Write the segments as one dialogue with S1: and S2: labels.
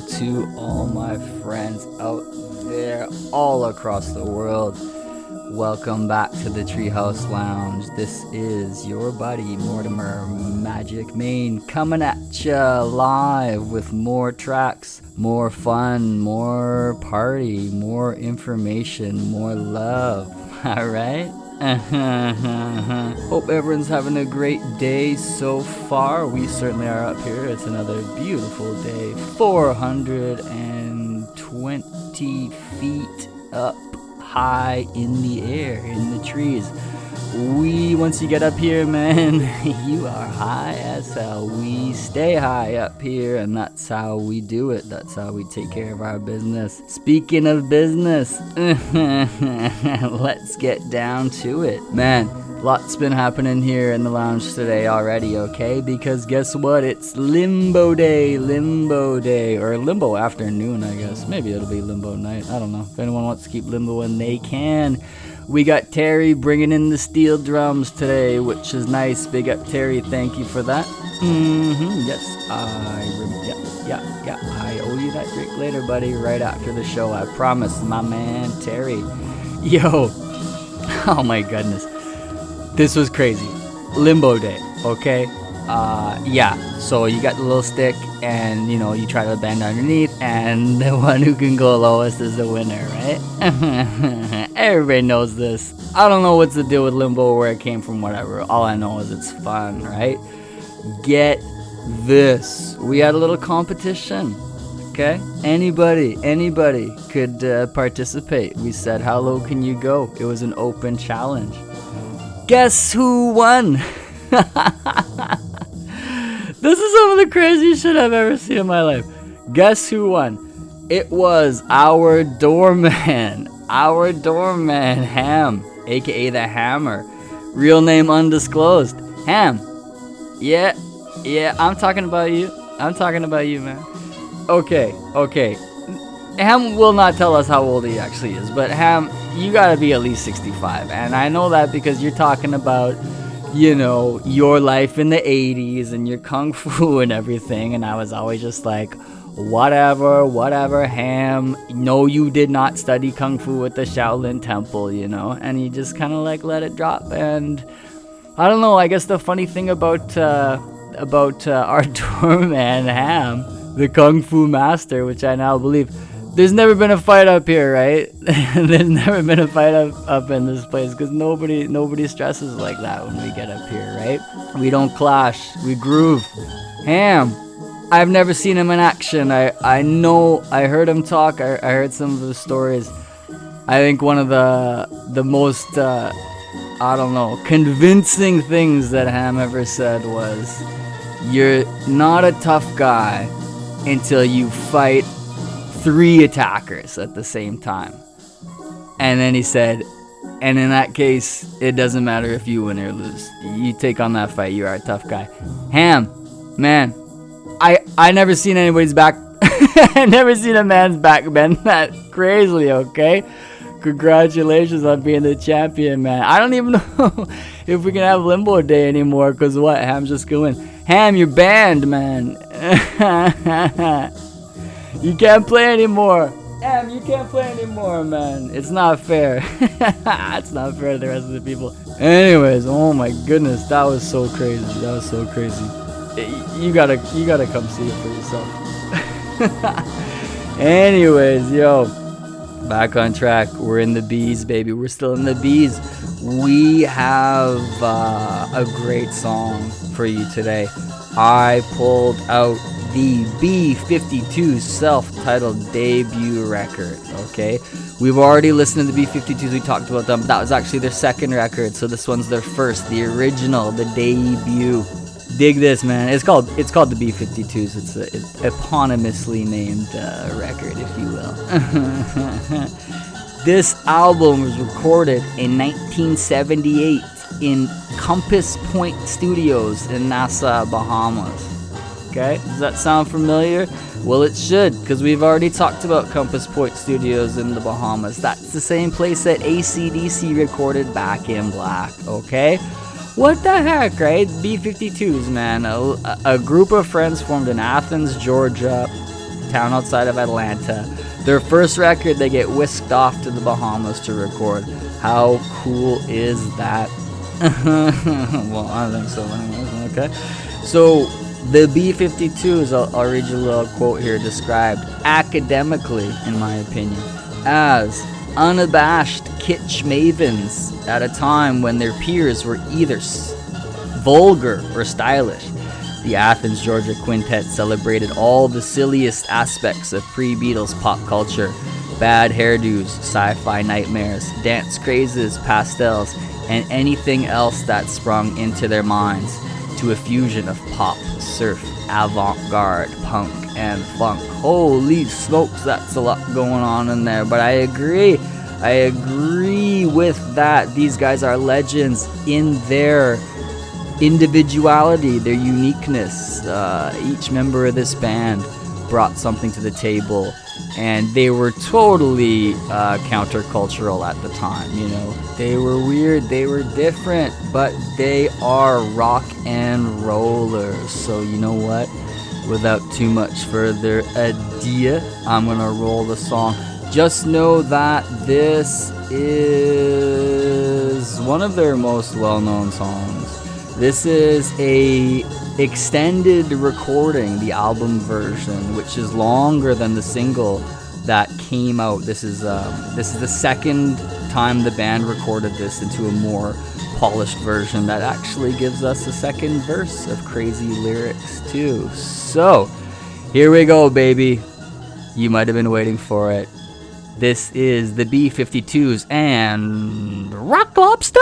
S1: To all my friends out there all across the world. Welcome back to the Treehouse Lounge. This is your buddy Mortimer Magic Main coming at ya live with more tracks, more fun, more party, more information, more love. All right? Hope everyone's having a great day so far. We certainly are up here. It's another beautiful day. 420 feet up high in the air, in the trees. We, once you get up here, man, you are high as hell. We stay high up here, and that's how we do it. That's how we take care of our business. Speaking of business, let's get down to it. Man, lots been happening here in the lounge today already, okay? Because guess what? It's Limbo Day, Limbo Day, or Limbo Afternoon, I guess. Maybe it'll be Limbo Night. I don't know. If anyone wants to keep Limboing, they can. We got Terry bringing in the steel drums today, which is nice. Big up Terry, thank you for that. Mm-hmm. Yes, I rem- yeah, yeah, yeah. I owe you that drink later, buddy. Right after the show, I promise, my man Terry. Yo, oh my goodness, this was crazy. Limbo Day, okay? Uh, yeah. So you got the little stick, and you know you try to bend underneath, and the one who can go lowest is the winner, right? Everybody knows this. I don't know what's the deal with limbo, where it came from, whatever. All I know is it's fun, right? Get this. We had a little competition. Okay? Anybody, anybody could uh, participate. We said, How low can you go? It was an open challenge. Guess who won? this is some of the craziest shit I've ever seen in my life. Guess who won? It was our doorman. Our doorman, Ham, aka the Hammer. Real name undisclosed. Ham. Yeah, yeah, I'm talking about you. I'm talking about you, man. Okay, okay. Ham will not tell us how old he actually is, but Ham, you gotta be at least 65. And I know that because you're talking about, you know, your life in the 80s and your kung fu and everything. And I was always just like, whatever, whatever, Ham. No, you did not study kung fu at the Shaolin Temple, you know? And he just kind of like let it drop. And I don't know, I guess the funny thing about, uh, about uh, our doorman, Ham, the kung fu master, which I now believe. There's never been a fight up here, right? There's never been a fight up, up in this place because nobody nobody stresses like that when we get up here, right? We don't clash, we groove. Ham, I've never seen him in action. I, I know I heard him talk. I, I heard some of the stories. I think one of the the most uh, I don't know convincing things that Ham ever said was, "You're not a tough guy until you fight three attackers at the same time." And then he said, "And in that case, it doesn't matter if you win or lose. You take on that fight. You are a tough guy." Ham, man, I I never seen anybody's back. I never seen a man's back bend that crazily. Okay, congratulations on being the champion, man. I don't even know if we can have limbo day anymore. Cause what? Ham's just going. Ham, you're banned, man. You can't play anymore. Ham, you can't play anymore, man. It's not fair. it's not fair to the rest of the people. Anyways, oh my goodness, that was so crazy. That was so crazy you gotta you gotta come see it for yourself. Anyways, yo, back on track. We're in the bees, baby. We're still in the bees. We have uh, a great song for you today. I pulled out the B52 self-titled debut record. Okay, we've already listened to the B52s. We talked about them. That was actually their second record, so this one's their first, the original, the debut. Dig this, man. It's called it's called the B52s. It's a eponymously named uh, record, if you will. this album was recorded in 1978 in Compass Point Studios in Nassau, Bahamas. Okay, does that sound familiar? Well, it should, because we've already talked about Compass Point Studios in the Bahamas. That's the same place that ACDC recorded Back in Black, okay? What the heck, right? B 52s, man. A, a group of friends formed in Athens, Georgia, town outside of Atlanta. Their first record, they get whisked off to the Bahamas to record. How cool is that? well, I don't think so, anyways. Okay. So, the B 52s, I'll, I'll read a little quote here, described academically, in my opinion, as unabashed kitsch mavens at a time when their peers were either vulgar or stylish. The Athens, Georgia quintet celebrated all the silliest aspects of pre Beatles pop culture bad hairdos, sci fi nightmares, dance crazes, pastels, and anything else that sprung into their minds to a fusion of pop, surf, avant garde, punk, and funk. Holy smokes, that's a lot going on in there. But I agree, I agree with that. These guys are legends in their individuality, their uniqueness. Uh, each member of this band brought something to the table, and they were totally uh, countercultural at the time. You know, they were weird, they were different, but they are rock and rollers. So you know what? Without too much further ado, I'm gonna roll the song. Just know that this is one of their most well-known songs. This is a extended recording, the album version, which is longer than the single that came out. This is um, this is the second time the band recorded this into a more polished version that actually gives us a second verse of crazy lyrics too. So here we go, baby. You might have been waiting for it. This is the B52s and Rock Lobster.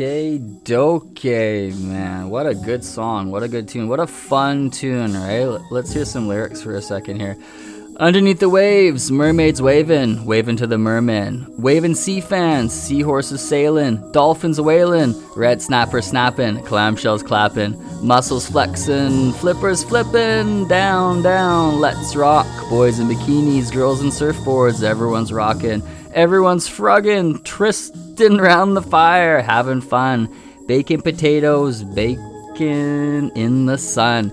S1: Okay, doke, man. What a good song. What a good tune. What a fun tune, right? Let's hear some lyrics for a second here. Underneath the waves, mermaids waving, waving to the merman. Waving sea fans, seahorses sailing, dolphins wailing, red snapper snapping, clamshells clapping, mussels flexing, flippers flipping, down, down, let's rock. Boys in bikinis, girls in surfboards, everyone's rocking. Everyone's frugging, tristing round the fire, having fun. Baking potatoes, baking in the sun.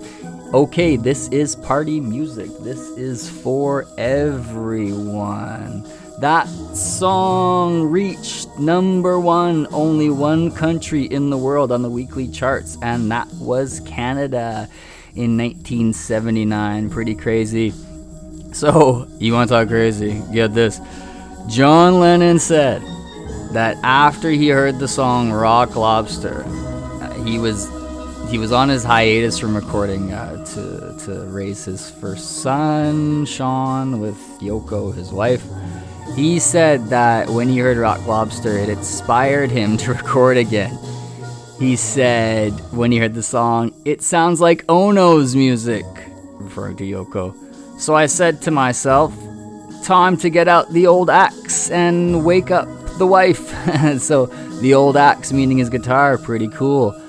S1: Okay, this is party music. This is for everyone. That song reached number one, only one country in the world on the weekly charts, and that was Canada in 1979. Pretty crazy. So, you want to talk crazy? Get this. John Lennon said that after he heard the song Rock Lobster, he was he was on his hiatus from recording uh, to to raise his first son, Sean, with Yoko, his wife. He said that when he heard Rock Lobster, it inspired him to record again. He said when he heard the song, it sounds like Ono's music, referring to Yoko. So I said to myself, time to get out the old axe and wake up the wife. so the old axe meaning his guitar, pretty cool.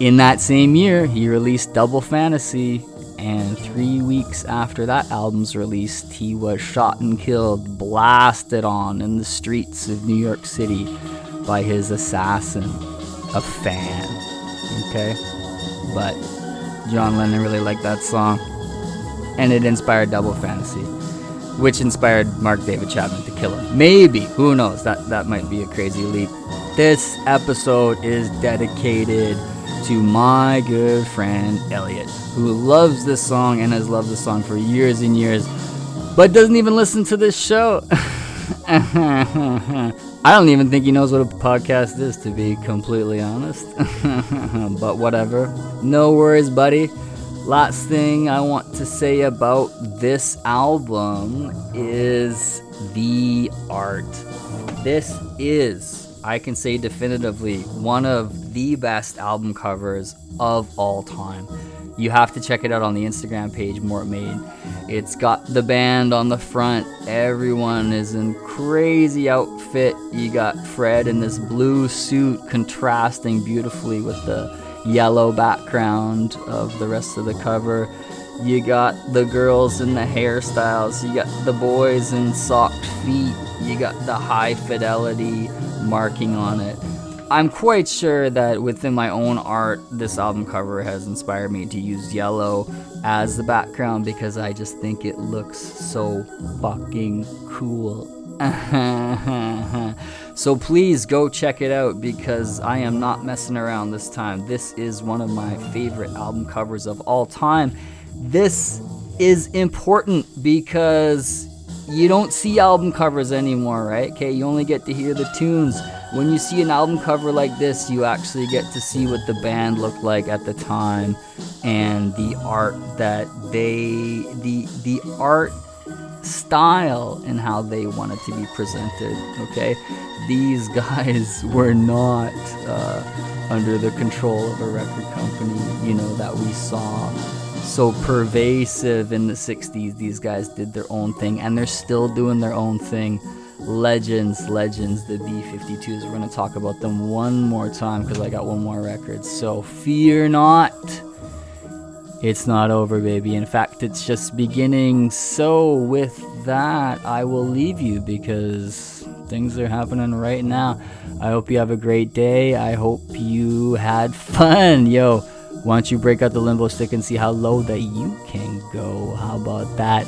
S1: In that same year, he released Double Fantasy, and three weeks after that album's released, he was shot and killed, blasted on in the streets of New York City by his assassin, a fan. Okay? But John Lennon really liked that song, and it inspired Double Fantasy, which inspired Mark David Chapman to kill him. Maybe, who knows? That that might be a crazy leap. This episode is dedicated to my good friend Elliot, who loves this song and has loved this song for years and years, but doesn't even listen to this show. I don't even think he knows what a podcast is, to be completely honest. but whatever. No worries, buddy. Last thing I want to say about this album is the art. This is I can say definitively one of the best album covers of all time. You have to check it out on the Instagram page, Mort Made. It's got the band on the front. Everyone is in crazy outfit. You got Fred in this blue suit contrasting beautifully with the yellow background of the rest of the cover. You got the girls in the hairstyles. You got the boys in socked feet. You got the high fidelity marking on it. I'm quite sure that within my own art, this album cover has inspired me to use yellow as the background because I just think it looks so fucking cool. so please go check it out because I am not messing around this time. This is one of my favorite album covers of all time. This is important because you don't see album covers anymore, right? Okay, you only get to hear the tunes. When you see an album cover like this, you actually get to see what the band looked like at the time and the art that they the the art style and how they wanted to be presented, okay? These guys were not uh, under the control of a record company, you know, that we saw so pervasive in the 60s. These guys did their own thing and they're still doing their own thing. Legends, legends, the B 52s. We're going to talk about them one more time because I got one more record. So fear not. It's not over, baby. In fact, it's just beginning. So, with that, I will leave you because things are happening right now. I hope you have a great day. I hope you had fun. Yo, why don't you break out the limbo stick and see how low that you can go? How about that?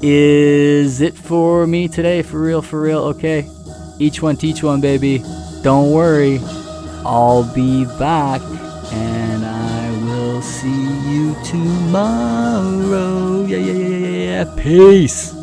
S1: Is it for me today? For real, for real? Okay. Each one teach one, baby. Don't worry. I'll be back tomorrow. Yeah, yeah, yeah, yeah, yeah. Peace.